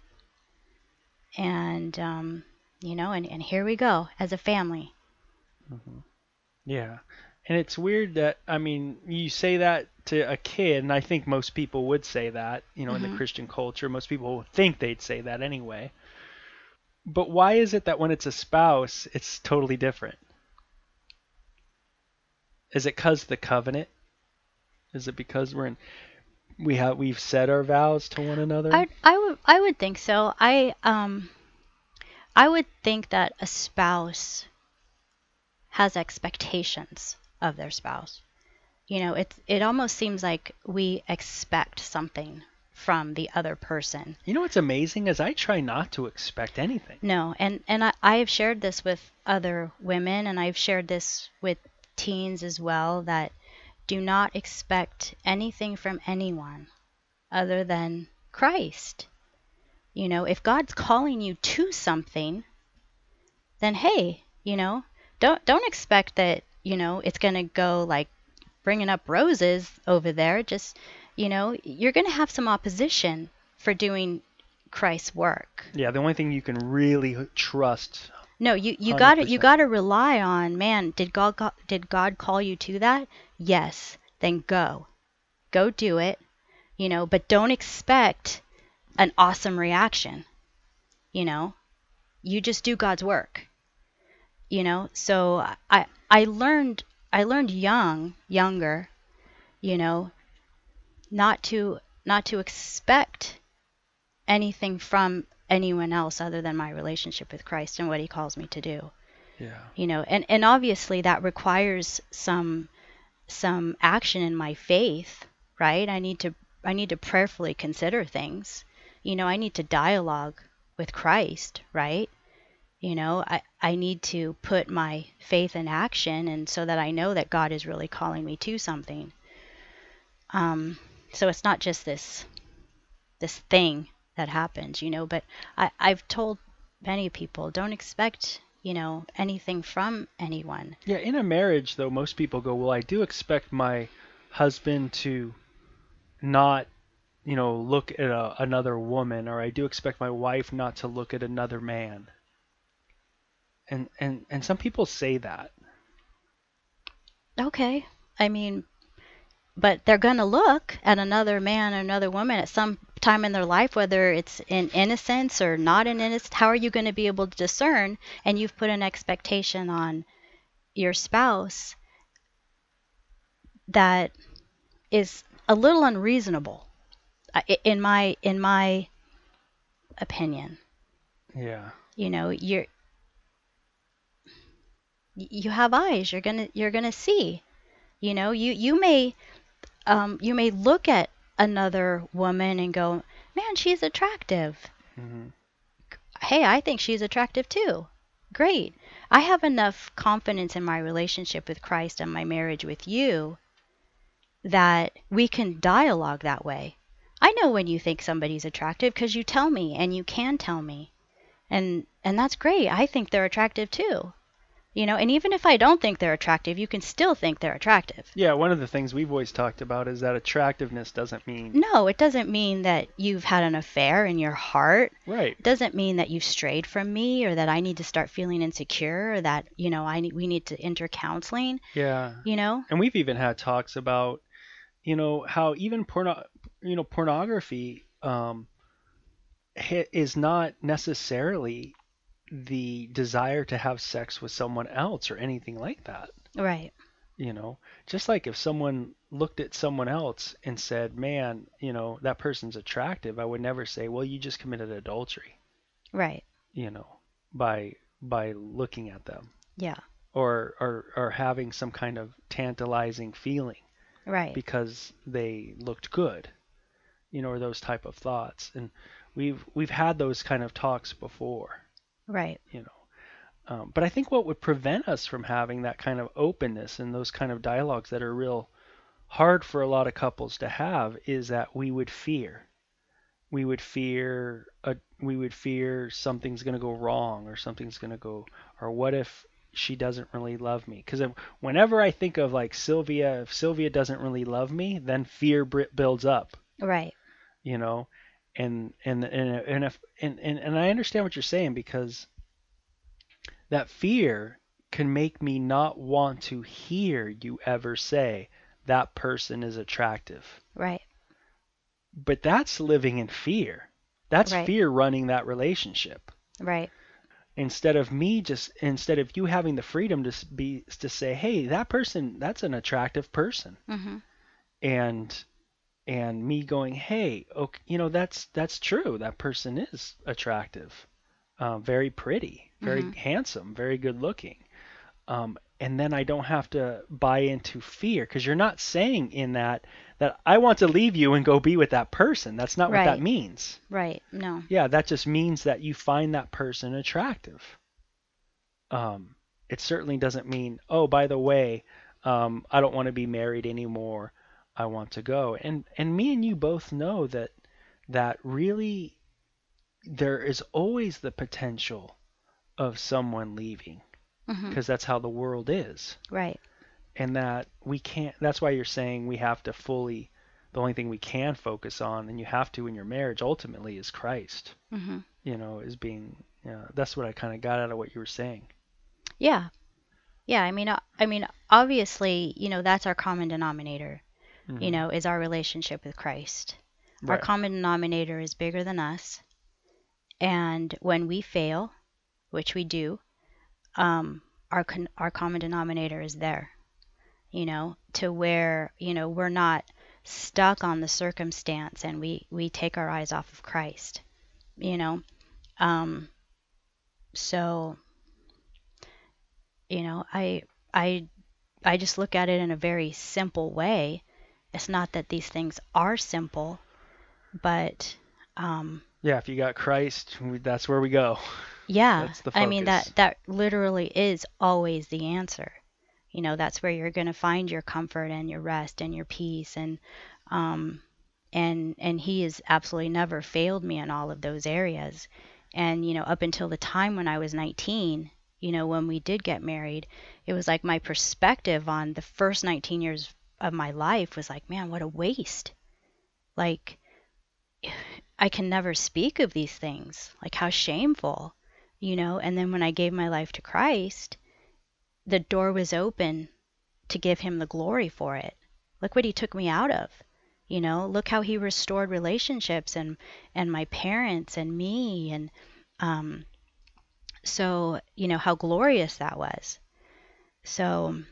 And, um, you know, and, and here we go as a family. Yeah. And it's weird that I mean, you say that to a kid, and I think most people would say that, you know, in the Mhm. Christian culture, most people think they'd say that anyway. But why is it that when it's a spouse, it's totally different? Is it cuz the covenant? Is it because we're in we have we've said our vows to one another? I, I would I would think so. I um I would think that a spouse has expectations of their spouse. You know, it it almost seems like we expect something from the other person. you know what's amazing is I try not to expect anything. No, and and I, I have shared this with other women, and I've shared this with teens as well. That do not expect anything from anyone other than Christ. You know, if God's calling you to something, then hey, you know, don't don't expect that you know it's gonna go like bringing up roses over there. Just you know, you're gonna have some opposition for doing Christ's work. Yeah, the only thing you can really trust No, you you got to you got to rely on, man, did God go- did God call you to that? Yes. Then go. Go do it. You know, but don't expect an awesome reaction. You know? You just do God's work. You know? So I I learned I learned young, younger, you know, not to not to expect anything from anyone else other than my relationship with Christ and what he calls me to do. Yeah. You know, and and obviously that requires some some action in my faith, right? I need to I need to prayerfully consider things. You know, I need to dialogue with Christ, right? You know, I, I need to put my faith in action and so that I know that God is really calling me to something. Um, so it's not just this this thing that happens, you know. But I, I've told many people don't expect, you know, anything from anyone. Yeah, in a marriage though, most people go, "Well, I do expect my husband to not, you know, look at a, another woman or I do expect my wife not to look at another man." And and and some people say that. Okay. I mean, but they're going to look at another man or another woman at some time in their life, whether it's in innocence or not in innocence. How are you going to be able to discern? And you've put an expectation on your spouse that is a little unreasonable, uh, in my in my opinion. Yeah. You know, you're you have eyes. You're gonna you're gonna see. You know, you you may um, you may look at another woman and go, man, she's attractive. hmm Hey, I think she's attractive too. Great. I have enough confidence in my relationship with Christ and my marriage with you that we can dialogue that way. I know when you think somebody's attractive because you tell me and you can tell me. And and that's great. I think they're attractive too. You know, and even if I don't think they're attractive, you can still think they're attractive. Yeah, one of the things we've always talked about is that attractiveness doesn't mean No, it doesn't mean that you've had an affair in your heart. right. It doesn't mean that you've strayed from me or that I need to start feeling insecure or that, you know, I need, we need to enter counseling, Yeah. you know? And we've even had talks about, you know, how even porno, you know, pornography um, is not necessarily the desire to have sex with someone else or anything like that. Right. You know, just like if someone looked at someone else and said, "Man, you know, that person's attractive," I would never say, "Well, you just committed adultery," Right. you know, by by looking at them Yeah. or or or having some kind of tantalizing feeling. Right. because they looked good, you know, or those type of thoughts. And we've we've had those kind of talks before, Right. you know. Um, but I think what would prevent us from having that kind of openness and those kind of dialogues that are real hard for a lot of couples to have is that we would fear. We would fear a, we would fear something's going to go wrong or something's going to go or what if she doesn't really love me because whenever I think of like Sylvia, if Sylvia doesn't really love me, then fear builds up, Right. you know, and and and and if and, and and I understand what you're saying because that fear can make me not want to hear you ever say that person is attractive. Right. But that's living in fear. That's Right. fear running that relationship. Right. instead of me just instead of you having the freedom to be to say hey that person that's an attractive person Mhm. and and me going hey okay you know that's that's true that person is attractive um, very pretty very Mhm. handsome very good looking um, and then i don't have to buy into fear because you're not saying in that that i want to leave you and go be with that person that's not what that means Right. No. yeah, that just means that you find that person attractive. Um, it certainly doesn't mean, oh, by the way, um, I don't want to be married anymore. I want to go. And and me and you both know that that really there is always the potential of someone leaving because that's how the world is. Right. And that we can't that's why you're saying we have to fully the only thing we can focus on and you have to in your marriage ultimately is Christ Mhm. you know, is being, you know, that's what I kind of got out of what you were saying. Yeah. Yeah, I mean I mean obviously, you know, that's our common denominator, you know, is our relationship with Christ. Our common denominator is bigger than us. And when we fail, which we do, um, our con- our common denominator is there. You know, to where you know we're not stuck on the circumstance, and we we take our eyes off of Christ. You know, um, so you know, I I I just look at it in a very simple way. It's not that these things are simple, but um, Yeah, if you got Christ, that's where we go. yeah, That's the I mean that that literally is always the answer. You know, that's where you're going to find your comfort and your rest and your peace and um and and he has absolutely never failed me in all of those areas and you know up until the time when i was 19 you know when we did get married it was like my perspective on the first 19 years of my life was like man what a waste. Like i can never speak of these things. Like how shameful you know? And then when i gave my life to christ the door was open to give him the glory for it. Look what he took me out of you know, look how he restored relationships and and my parents and me and um so, you know, how glorious that was. So,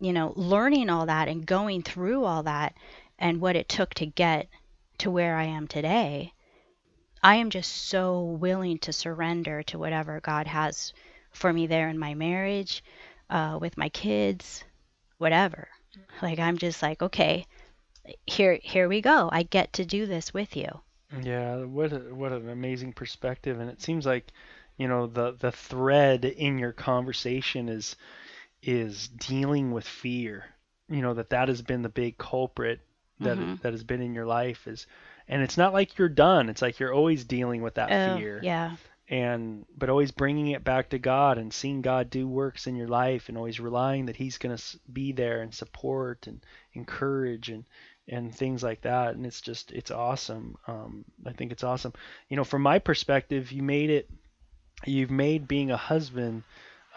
you know, learning all that and going through all that and what it took to get to where I am today, I am just so willing to surrender to whatever God has for me there in my marriage, uh, with my kids, whatever. Like I'm just like, okay, here here we go. I get to do this with you. Yeah, what a, what an amazing perspective, and it seems like, you know, the the thread in your conversation is is dealing with fear. You know that that has been the big culprit that Mm-hmm. that has been in your life is, and it's not like you're done. It's like you're always dealing with that Oh, fear, yeah. and but always bringing it back to God and seeing God do works in your life, and always relying that He's going to be there and support and encourage and and things like that and it's just it's awesome um, i think it's awesome you know from my perspective you made it you've made being a husband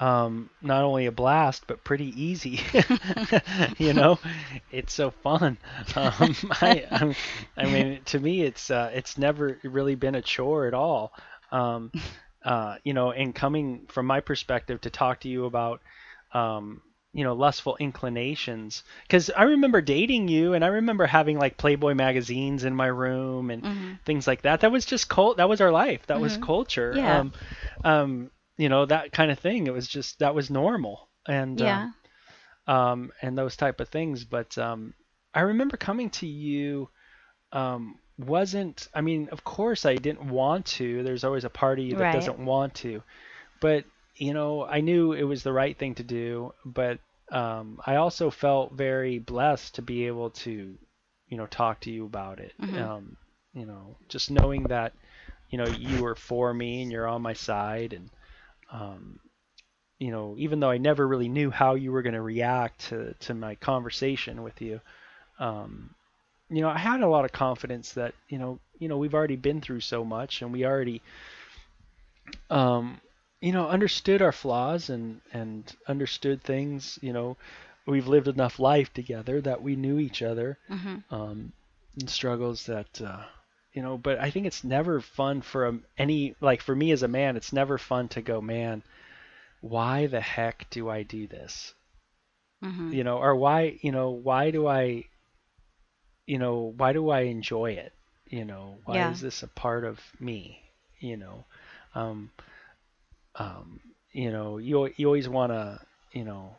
um, not only a blast but pretty easy you know? It's so fun. Um, I, I mean to me it's uh, it's never really been a chore at all. Um, uh, you know and coming from my perspective to talk to you about um, you know lustful inclinations because i remember dating you and i remember having like playboy magazines in my room and Mhm. things like that. That was just cult that was our life. That was culture. Yeah. Um, um, you know that kind of thing. It was just that was normal. And Yeah. um, um, and those type of things. But um, i remember coming to you um, wasn't i mean of course i didn't want to. There's always a party that Right. doesn't want to. But you know i knew it was the right thing to do. But um, i also felt very blessed to be able to you know talk to you about it. Mhm. um, you know just knowing that you know you were for me and you're on my side and um, you know even though i never really knew how you were going to react to, to my conversation with you um, you know i had a lot of confidence that you know you know we've already been through so much and we already um, you know understood our flaws and and understood things you know we've lived enough life together that we knew each other hmm um, and struggles that uh, you know but i think it's never fun for um, any like for me as a man it's never fun to go man why the heck do i do this? Hmm you know or why you know why do i you know why do i enjoy it? You know why Yeah. is this a part of me? You know um um you know you you always want to you know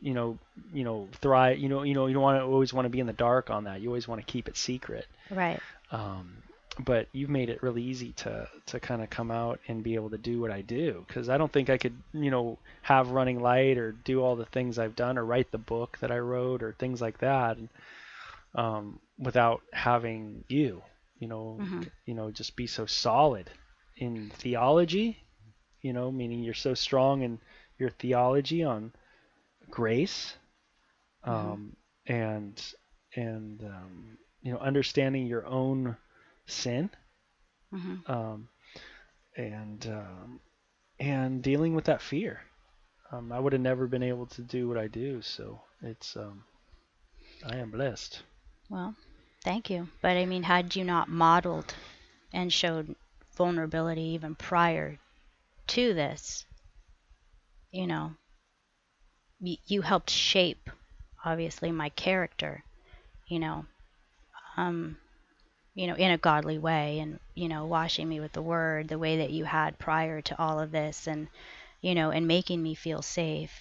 you know you know thrive you know you know you don't want to always want to be in the dark on that you always want to keep it secret Right. um, but you've made it really easy to to kind of come out and be able to do what I do because I don't think I could you know have running light or do all the things I've done or write the book that I wrote or things like that and, um, without having you you know Mhm. you know just be so solid in theology you know meaning you're so strong in your theology on grace um, and and um, you know understanding your own sin hmm um, and um, and dealing with that fear. Um, I would have never been able to do what I do, so it's um, I am blessed. Well, thank you. But I mean, had you not modeled and showed vulnerability even prior to this, you know, you helped shape, obviously, my character, you know, um, you know, in a godly way, and you know, washing me with the Word, the way that you had prior to all of this, and you know, and making me feel safe,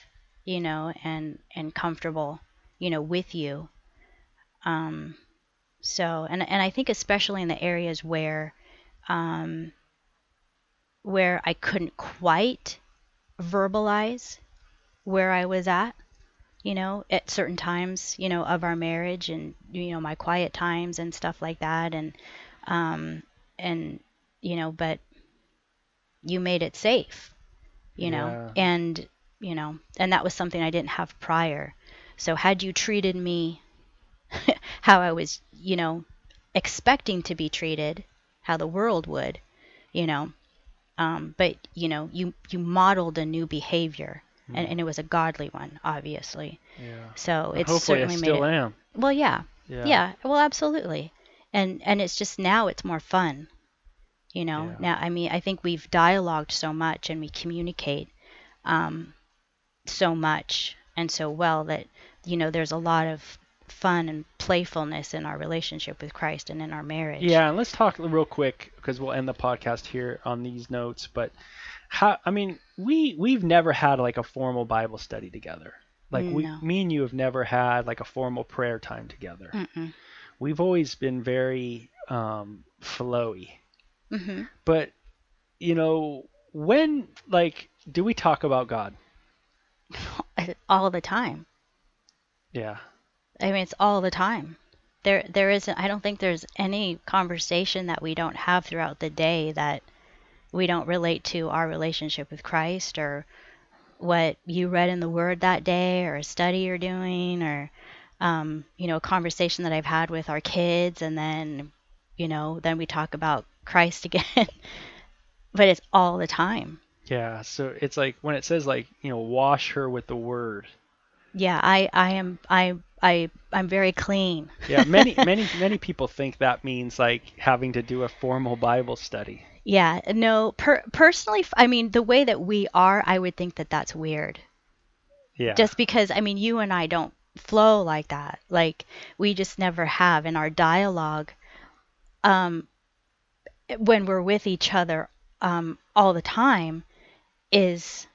you know, and and comfortable, you know, with you. Um, so, and and I think especially in the areas where, um, where I couldn't quite verbalize where I was at, you know, at certain times, you know, of our marriage and you know, my quiet times and stuff like that and um and you know, but you made it safe, you know. Yeah. And you know, and that was something I didn't have prior. So had you treated me how I was, you know, expecting to be treated, how the world would, you know, um, but you know, you you modeled a new behavior, and, and it was a godly one, obviously. Yeah. So it's Hopefully, I certainly made still it. am. Well, yeah, Yeah. yeah, well, absolutely. And and it's just now it's more fun. You know, Yeah. now I mean, I think we've dialogued so much and we communicate um, so much and so well that you know there's a lot of fun and playfulness in our relationship with Christ and in our marriage. Yeah, and let's talk real quick because we'll end the podcast here on these notes. But how? I mean, we we've never had like a formal Bible study together. Like we, No. me and you have never had like a formal prayer time together. Mm-mm. We've always been very um, flowy. hmm But you know, when like do we talk about God? All the time. Yeah. I mean, it's all the time. There, there isn't. I don't think there's any conversation that we don't have throughout the day that we don't relate to our relationship with Christ or what you read in the Word that day or a study you're doing or um, you know a conversation that I've had with our kids and then you know then we talk about Christ again. but it's all the time. Yeah. So it's like when it says like you know wash her with the word. Yeah, I, I am, I, I, I'm very clean. Yeah. Many many many people think that means like having to do a formal Bible study. Yeah, no, per- personally, I mean, the way that we are, I would think that that's weird. Yeah. Just because, I mean, you and I don't flow like that. Like, we just never have in our dialogue um, when we're with each other um, all the time is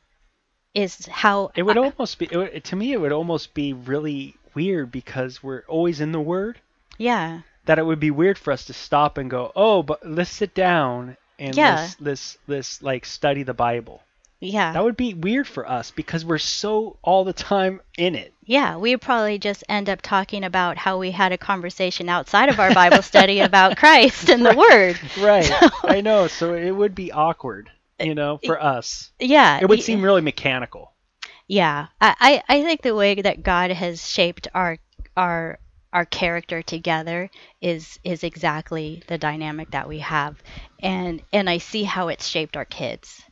is how It would I- almost be it would, to me. It would almost be really weird because we're always in the Word. yeah That it would be weird for us to stop and go, oh, but let's sit down and Yeah. let's, let's let's like study the Bible. yeah That would be weird for us because we're so all the time in it. Yeah, we probably just end up talking about how we had a conversation outside of our Bible study about Christ and the Word. Right. So- I know. So it would be awkward, you know, for us. Yeah, It would seem really mechanical. Yeah, I, I I think the way that God has shaped our our our character together is is exactly the dynamic that we have, and and I see how it's shaped our kids.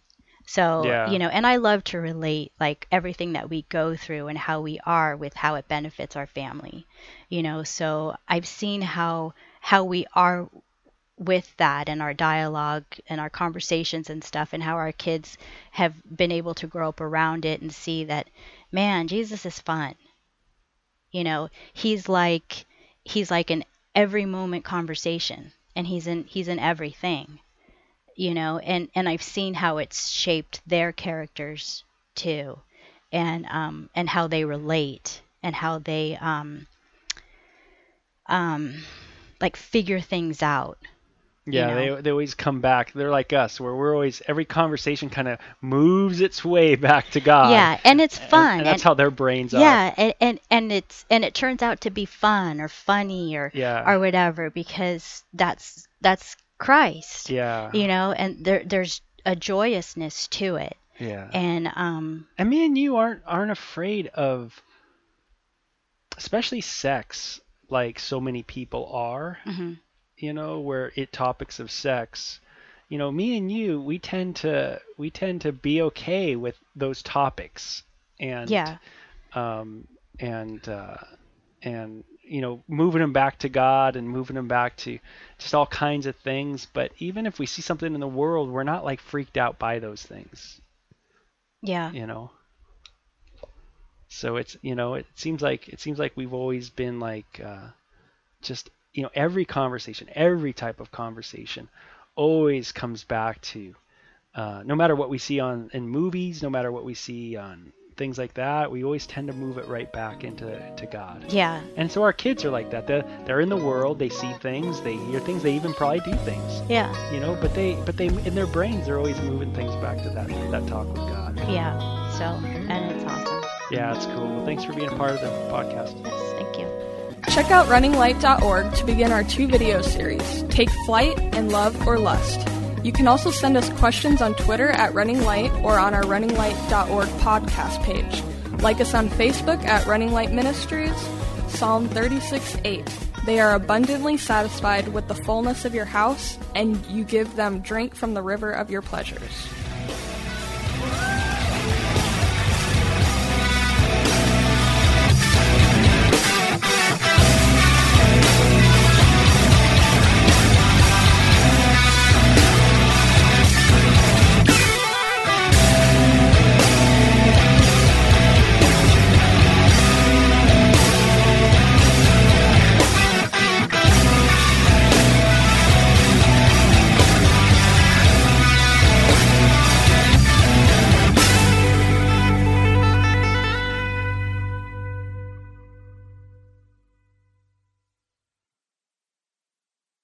So Yeah. you know, and I love to relate like everything that we go through and how we are with how it benefits our family. You know, so I've seen how how we are with that and our dialogue and our conversations and stuff and how our kids have been able to grow up around it and see that man Jesus is fun you know he's like he's like an every moment conversation and he's in he's in everything you know and and I've seen how it's shaped their characters too and um and how they relate and how they um um like figure things out Yeah, know? they they always come back. They're like us, where we're always every conversation kind of moves its way back to God. yeah and it's fun And, that's how their brains are. yeah and, and and it's and it turns out to be fun or funny or Yeah. or whatever because that's that's christ Yeah. you know and there there's a joyousness to it Yeah. and um And me and you aren't aren't afraid of, especially sex, like so many people are. mhm. You know, where it topics of sex. You know, me and you, we tend to we tend to be okay with those topics, and yeah um, and uh, and you know moving them back to God and moving them back to just all kinds of things. But even if we see something in the world, we're not like freaked out by those things. yeah You know. So it's you know it seems like it seems like we've always been like uh, just you know every conversation, every type of conversation, always comes back to uh, no matter what we see on in movies, no matter what we see on things like that, we always tend to move it right back into to God. yeah And so our kids are like that. They're, they're in the world. They see things. They hear things. They even probably do things. yeah You know, but they but they in their brains they're always moving things back to that that talk with God. yeah so and it's awesome Yeah, it's cool. Well, thanks for being a part of the podcast. Check out runninglight.org to begin our two video series, Take Flight and Love or Lust. You can also send us questions on Twitter at Running Light or on our runninglight.org podcast page. Like us on Facebook at Running Light Ministries, Psalm 36 8. They are abundantly satisfied with the fullness of your house, and you give them drink from the river of your pleasures.